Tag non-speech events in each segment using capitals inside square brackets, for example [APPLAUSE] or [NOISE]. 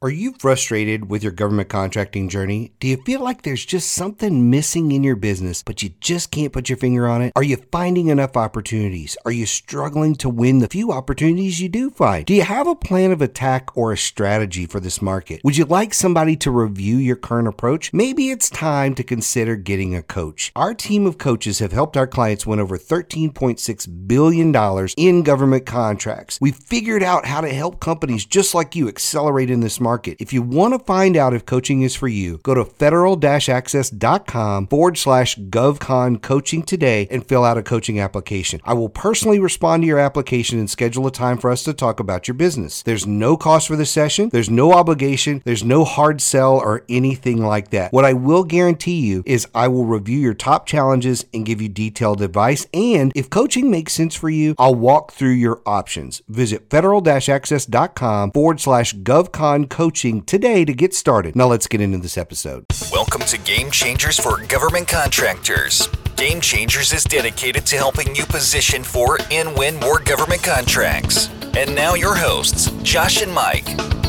Are you frustrated with your government contracting journey? Do you feel like there's just something missing in your business, but you just can't put your finger on it? Are you finding enough opportunities? Are you struggling to win the few opportunities you do find? Do you have a plan of attack or a strategy for this market? Would you like somebody to review your current approach? Maybe it's time to consider getting a coach. Our team of coaches have helped our clients win over $13.6 billion in government contracts. We've figured out how to help companies just like you accelerate in this market market. If you want to find out if coaching is for you, go to federal-access.com forward slash govcon coaching today and fill out a coaching application. I will personally respond to your application and schedule a time for us to talk about your business. There's no cost for the session. There's no obligation. There's no hard sell or anything like that. What I will guarantee you is I will review your top challenges and give you detailed advice. And if coaching makes sense for you, I'll walk through your options. Visit federal-access.com forward slash govcon coaching today to get started. Now let's get into this episode. Welcome to Game Changers for Government Contractors. Game Changers is dedicated to helping you position for and win more government contracts. And now your hosts, Josh and Mike.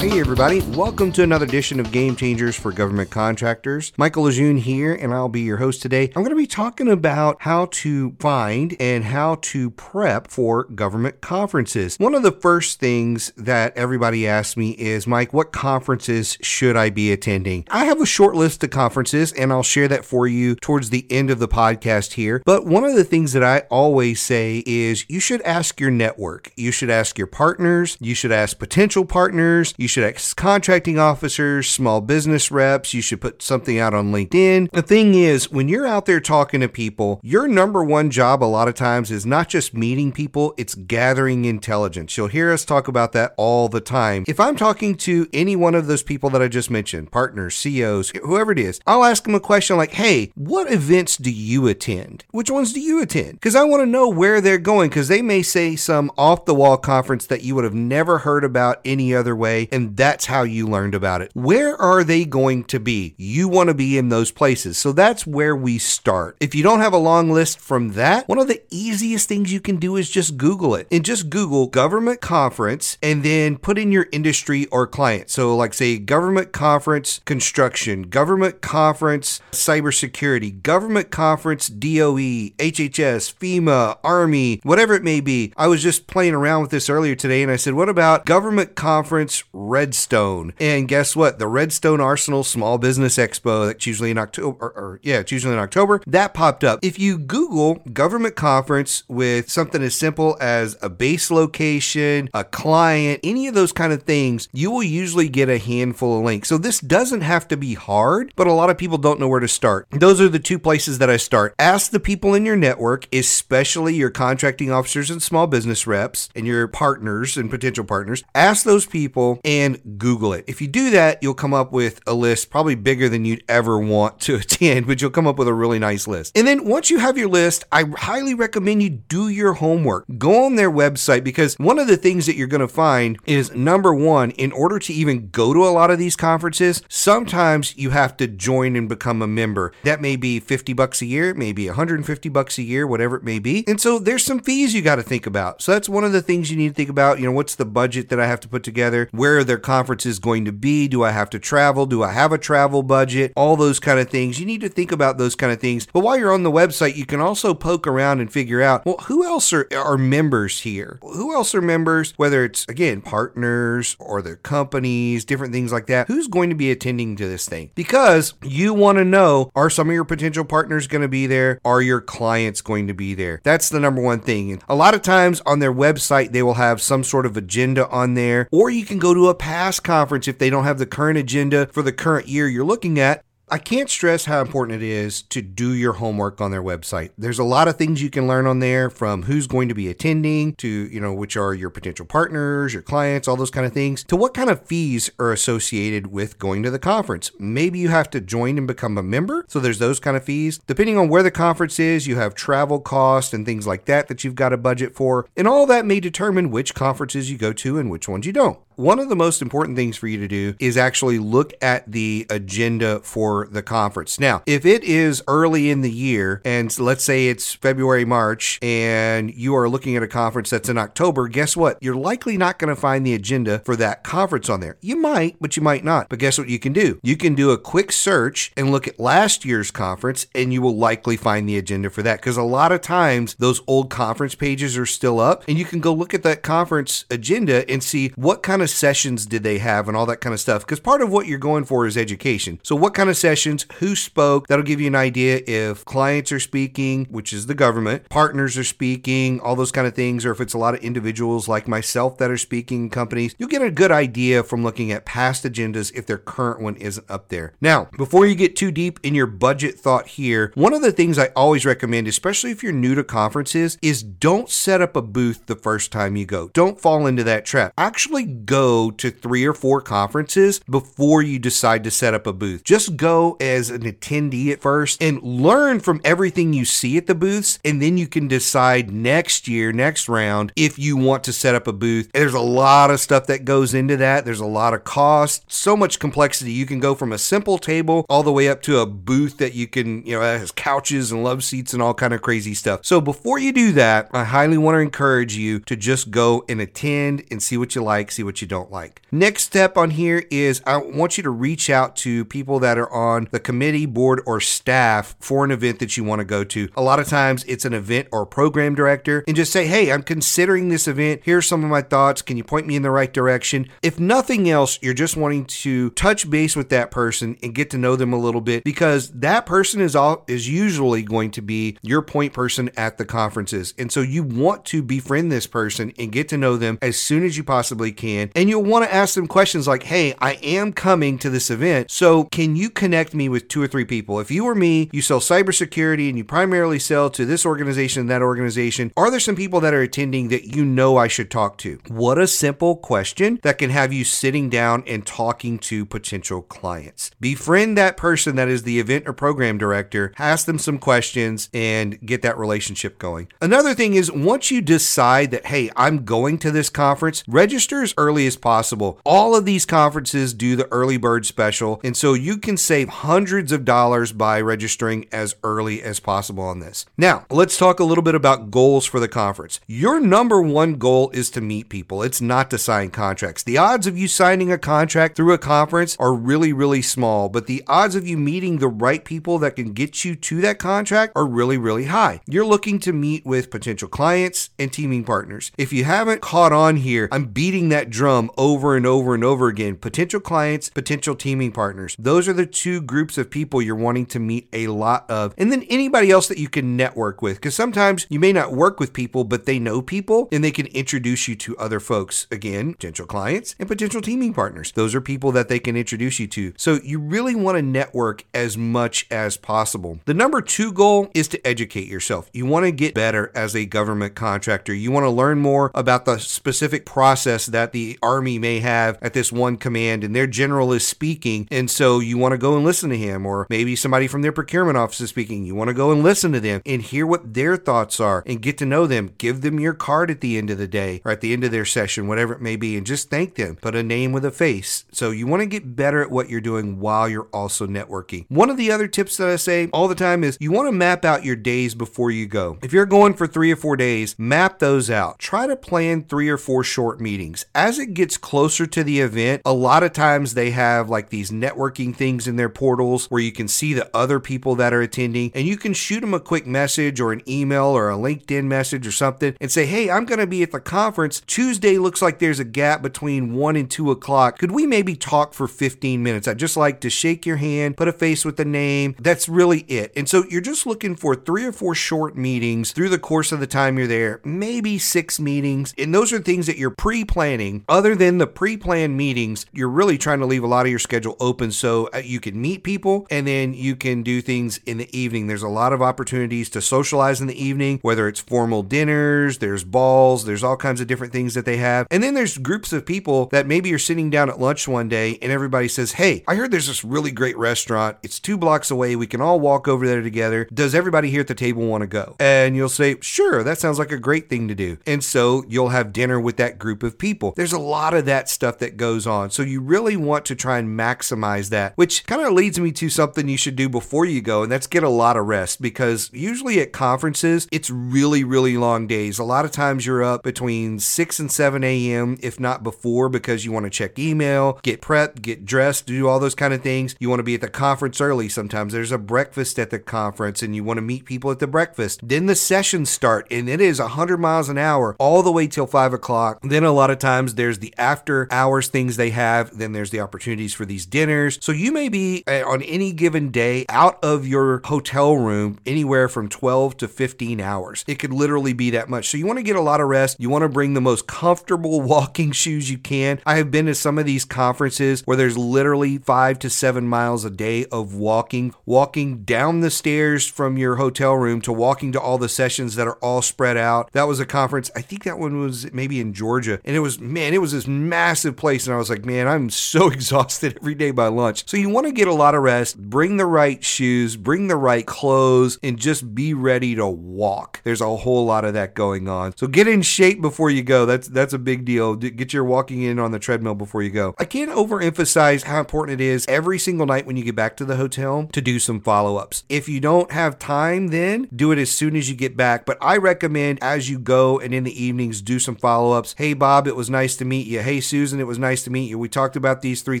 Hey everybody, welcome to another edition of Game Changers for Government Contractors. Michael LeJeune here, and I'll be your host today. I'm going to be talking about how to find and how to prep for government conferences. One of the first things that everybody asks me is, Mike, what conferences should I be attending? I have a short list of conferences, and I'll share that for you towards the end of the podcast here. But one of the things that I always say is you should ask your network. You should ask your partners. You should ask potential partners. You should ask contracting officers, small business reps. You should put something out on LinkedIn. The thing is, when you're out there talking to people, your number one job a lot of times is not just meeting people, it's gathering intelligence. You'll hear us talk about that all the time. If I'm talking to any one of those people that I just mentioned, partners, CEOs, whoever it is, I'll ask them a question like, hey, what events do you attend? Which ones do you attend? Because I want to know where they're going because they may say some off the wall conference that you would have never heard about any other way. And and that's how you learned about it. Where are they going to be? You want to be in those places. So that's where we start. If you don't have a long list from that, one of the easiest things you can do is just Google it and just Google government conference and then put in your industry or client. So, like, say, government conference construction, government conference cybersecurity, government conference DOE, HHS, FEMA, Army, whatever it may be. I was just playing around with this earlier today and I said, what about government conference Redstone. And guess what? The Redstone Arsenal Small Business Expo, that's usually in October, or, or, yeah, it's usually in October, that popped up. If you Google government conference with something as simple as a base location, a client, any of those kind of things, you will usually get a handful of links. So this doesn't have to be hard, but a lot of people don't know where to start. Those are the two places that I start. Ask the people in your network, especially your contracting officers and small business reps and your partners and potential partners. Ask those people and and Google it. If you do that, you'll come up with a list probably bigger than you'd ever want to [LAUGHS] attend, but you'll come up with a really nice list. And then once you have your list, I highly recommend you do your homework. Go on their website because one of the things that you're going to find is number one, in order to even go to a lot of these conferences, sometimes you have to join and become a member. That may be 50 bucks a year, maybe 150 bucks a year, whatever it may be. And so there's some fees you got to think about. So that's one of the things you need to think about. You know, what's the budget that I have to put together? Where are their conferences going to be? Do I have to travel? Do I have a travel budget? All those kind of things. You need to think about those kind of things. But while you're on the website, you can also poke around and figure out, well, who else are, are members here? Who else are members? Whether it's, again, partners or their companies, different things like that. Who's going to be attending to this thing? Because you want to know are some of your potential partners going to be there? Are your clients going to be there? That's the number one thing. And a lot of times on their website, they will have some sort of agenda on there, or you can go to a past conference if they don't have the current agenda for the current year you're looking at I can't stress how important it is to do your homework on their website. There's a lot of things you can learn on there from who's going to be attending to, you know, which are your potential partners, your clients, all those kind of things, to what kind of fees are associated with going to the conference. Maybe you have to join and become a member. So there's those kind of fees. Depending on where the conference is, you have travel costs and things like that that you've got a budget for. And all that may determine which conferences you go to and which ones you don't. One of the most important things for you to do is actually look at the agenda for the conference. Now, if it is early in the year, and let's say it's February, March, and you are looking at a conference that's in October, guess what? You're likely not going to find the agenda for that conference on there. You might, but you might not. But guess what you can do? You can do a quick search and look at last year's conference, and you will likely find the agenda for that because a lot of times those old conference pages are still up, and you can go look at that conference agenda and see what kind of sessions did they have and all that kind of stuff. Because part of what you're going for is education. So, what kind of sessions, who spoke, that'll give you an idea if clients are speaking, which is the government, partners are speaking, all those kind of things, or if it's a lot of individuals like myself that are speaking companies. You'll get a good idea from looking at past agendas if their current one isn't up there. Now, before you get too deep in your budget thought here, one of the things I always recommend, especially if you're new to conferences, is don't set up a booth the first time you go. Don't fall into that trap. Actually, go to three or four conferences before you decide to set up a booth. Just go as an attendee at first and learn from everything you see at the booths, and then you can decide next year, next round, if you want to set up a booth. There's a lot of stuff that goes into that. There's a lot of cost, so much complexity. You can go from a simple table all the way up to a booth that you can, you know, has couches and love seats and all kind of crazy stuff. So before you do that, I highly want to encourage you to just go and attend and see what you like, see what you don't like. Next step on here is I want you to reach out to people that are on the committee, board, or staff for an event that you want to go to. A lot of times it's an event or program director and just say, hey, I'm considering this event. Here's some of my thoughts. Can you point me in the right direction? If nothing else, you're just wanting to touch base with that person and get to know them a little bit because that person is all is usually going to be your point person at the conferences. And so you want to befriend this person and get to know them as soon as you possibly can. And you'll want to ask them questions like, hey, I am coming to this event. So can you connect me with two or three people? If you or me, you sell cybersecurity and you primarily sell to this organization and that organization, are there some people that are attending that you know I should talk to? What a simple question that can have you sitting down and talking to potential clients. Befriend that person that is the event or program director, ask them some questions and get that relationship going. Another thing is once you decide that, hey, I'm going to this conference, register as early as possible. All of these conferences do the early bird special, and so you can save hundreds of dollars by registering as early as possible on this. Now, let's talk a little bit about goals for the conference. Your number one goal is to meet people, it's not to sign contracts. The odds of you signing a contract through a conference are really, really small, but the odds of you meeting the right people that can get you to that contract are really, really high. You're looking to meet with potential clients and teaming partners. If you haven't caught on here, I'm beating that drum over and over and over again. Potential clients, potential teaming partners. Those are the two groups of people you're wanting to meet a lot of. And then anybody else that you can network with, because sometimes you may not work with people, but they know people and they can introduce you to other folks. Again, potential clients and potential teaming partners. Those are people that they can introduce you to. So you really want to network as much as possible. The number two goal is to educate yourself. You want to get better as a government contractor. You want to learn more about the specific process that the Army may have at this one command and their general is speaking. And so you want to go and listen to him, or maybe somebody from their procurement office is speaking. You want to go and listen to them and hear what their thoughts are and get to know them. Give them your card at the end of the day or at the end of their session, whatever it may be, and just thank them. Put a name with a face. So you want to get better at what you're doing while you're also networking. One of the other tips that I say all the time is you want to map out your days before you go. If you're going for three or four days, map those out. Try to plan three or four short meetings. As it gets closer to the event, a lot of times they have like these networking things in their portals where you can see the other people that are attending and you can shoot them a quick message or an email or a LinkedIn message or something and say, Hey, I'm going to be at the conference. Tuesday looks like there's a gap between one and two o'clock. Could we maybe talk for 15 minutes? I'd just like to shake your hand, put a face with the name. That's really it. And so you're just looking for three or four short meetings through the course of the time you're there, maybe six meetings. And those are things that you're pre planning. Than the pre planned meetings, you're really trying to leave a lot of your schedule open so uh, you can meet people and then you can do things in the evening. There's a lot of opportunities to socialize in the evening, whether it's formal dinners, there's balls, there's all kinds of different things that they have. And then there's groups of people that maybe you're sitting down at lunch one day and everybody says, Hey, I heard there's this really great restaurant. It's two blocks away. We can all walk over there together. Does everybody here at the table want to go? And you'll say, Sure, that sounds like a great thing to do. And so you'll have dinner with that group of people. There's a lot of that stuff that goes on. So you really want to try and maximize that, which kind of leads me to something you should do before you go, and that's get a lot of rest because usually at conferences, it's really, really long days. A lot of times you're up between 6 and 7 a.m., if not before, because you want to check email, get prepped, get dressed, do all those kind of things. You want to be at the conference early. Sometimes there's a breakfast at the conference and you want to meet people at the breakfast. Then the sessions start and it is 100 miles an hour all the way till 5 o'clock. Then a lot of times there's the after hours things they have. Then there's the opportunities for these dinners. So you may be uh, on any given day out of your hotel room anywhere from 12 to 15 hours. It could literally be that much. So you want to get a lot of rest. You want to bring the most comfortable [LAUGHS] walking shoes you can. I have been to some of these conferences where there's literally five to seven miles a day of walking, walking down the stairs from your hotel room to walking to all the sessions that are all spread out. That was a conference. I think that one was maybe in Georgia. And it was, man, it was this massive place. And I was like, man, I'm so [LAUGHS] exhausted every day by lunch. So you want to get a lot of rest, bring the right shoes, bring the right clothes, and just be ready to walk. There's a whole lot of that going on. So get in shape before you go. That's that's a big deal. Get your walking in on the treadmill before you go. I can't overemphasize how important it is every single night when you get back to the hotel to do some follow-ups. If you don't have time then, do it as soon as you get back, but I recommend as you go and in the evenings do some follow-ups. Hey Bob, it was nice to meet you. Hey Susan, it was nice to meet you. We talked about these three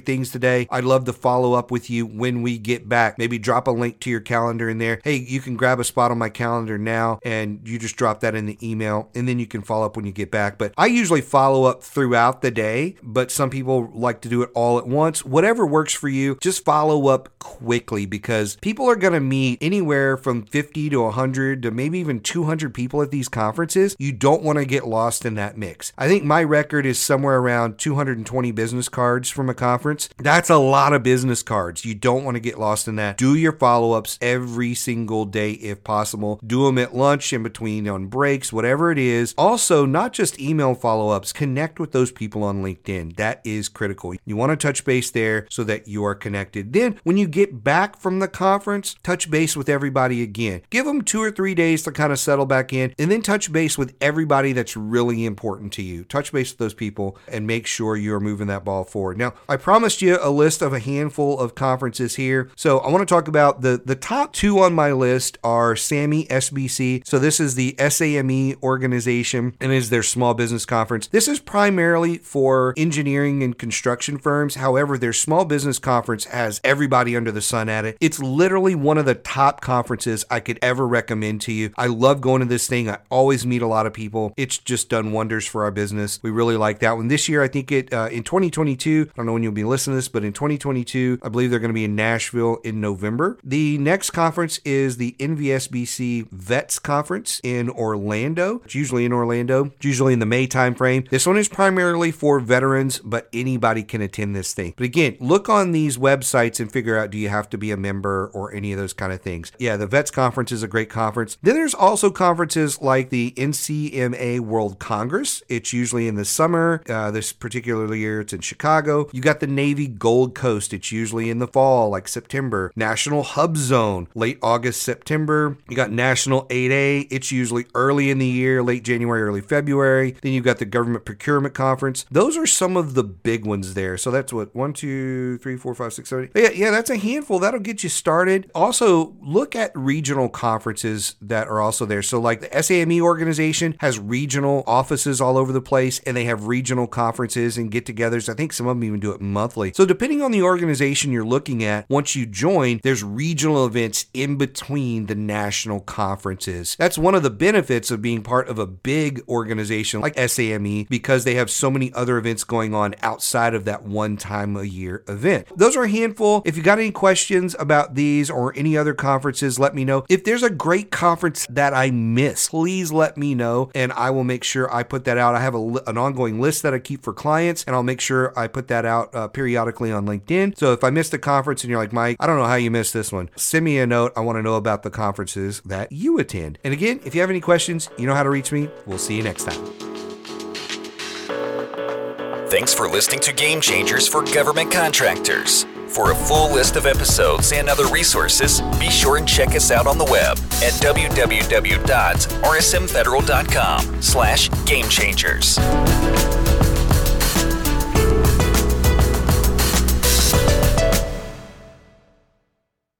things today. I'd love to follow up with you when we get back. Maybe drop a link to your calendar in there. Hey, you can grab a spot on my calendar now and you just drop that in the email and then you can follow up when you get back. But I usually follow up throughout the day, but some people like to do it all at once. Whatever works for you, just follow up quickly because people are going to meet anywhere from 50 to 100 to maybe even 200 people at these conferences. You don't want to get lost in that mix. I think my record is somewhere around 220 business cards from a conference. That's a lot of business cards. You don't want to get lost in that. Do your follow ups every single day if possible. Do them at lunch, in between, on breaks, whatever it is. Also, not just email follow ups, connect with those people on LinkedIn. That is critical. You want to touch base there so that you are connected. Then, when you get back from the conference, touch base with everybody again. Give them two or three days to kind of settle back in, and then touch base with everybody that's really important to you. Touch base with those people and make sure you're moving that ball forward. Now, I promised you a list of a handful of conferences here. So I want to talk about the, the top two on my list are SAME SBC. So this is the SAME organization and is their small business conference. This is primarily for engineering and construction firms. However, their small business conference has everybody under the sun at it. It's literally one of the top conferences I could ever recommend to you. I love going to this thing. I always meet a lot of people. It's just done wonders for our business. We really like that one. This year, I think it uh, in 2022. I don't know when you'll be listening to this, but in 2022, I believe they're going to be in Nashville in November. The next conference is the NVSBC Vets Conference in Orlando. It's usually in Orlando. It's usually in the May timeframe. This one is primarily for veterans, but anybody can attend this thing. But again, look on these websites and figure out do you have to be a member or any of those kind of things. Yeah, the Vets Conference is a great conference. Then there's also conferences like the NCMA World Congress. It's usually in the summer. Uh, this particular year, it's in Chicago. You got the Navy Gold Coast. It's usually in the fall, like September. National HUBZone, late August, September. You got National 8A. It's usually early in the year, late January, early February. Then you've got the Government Procurement Conference. Those are some of the big ones there. So that's what one, two, three, four, five, six, seven. Yeah, yeah, that's a handful. That'll get you started. Also, look at regional conferences that are also there. So, like the SAME organization has regional offices all over the place, and they have regional conferences and get-togethers. I think some of them even do it monthly. So, depending on the organization you're looking at, once you join, there's regional events in between the national conferences. That's one of the benefits of being part of a big organization like SAME because they have so many other events going on outside of that one time a year event. Those are a handful. If you got any questions about these or any other conferences, let me know. If there's a great conference that I missed, please let me know and I will make sure I put that out. I have a, an ongoing list that I keep for clients and I'll make sure I put that out uh, periodically on LinkedIn. So if I missed a conference and you're like, Mike, I don't know how you missed this one, send me a note. I want to know about the conferences that you attend. And again, if you have any questions, you know how to reach me. We'll see you next time. Thanks for listening to Game Changers for Government Contractors. For a full list of episodes and other resources, be sure and check us out on the web at www.rsmfederal.com slash gamechangers.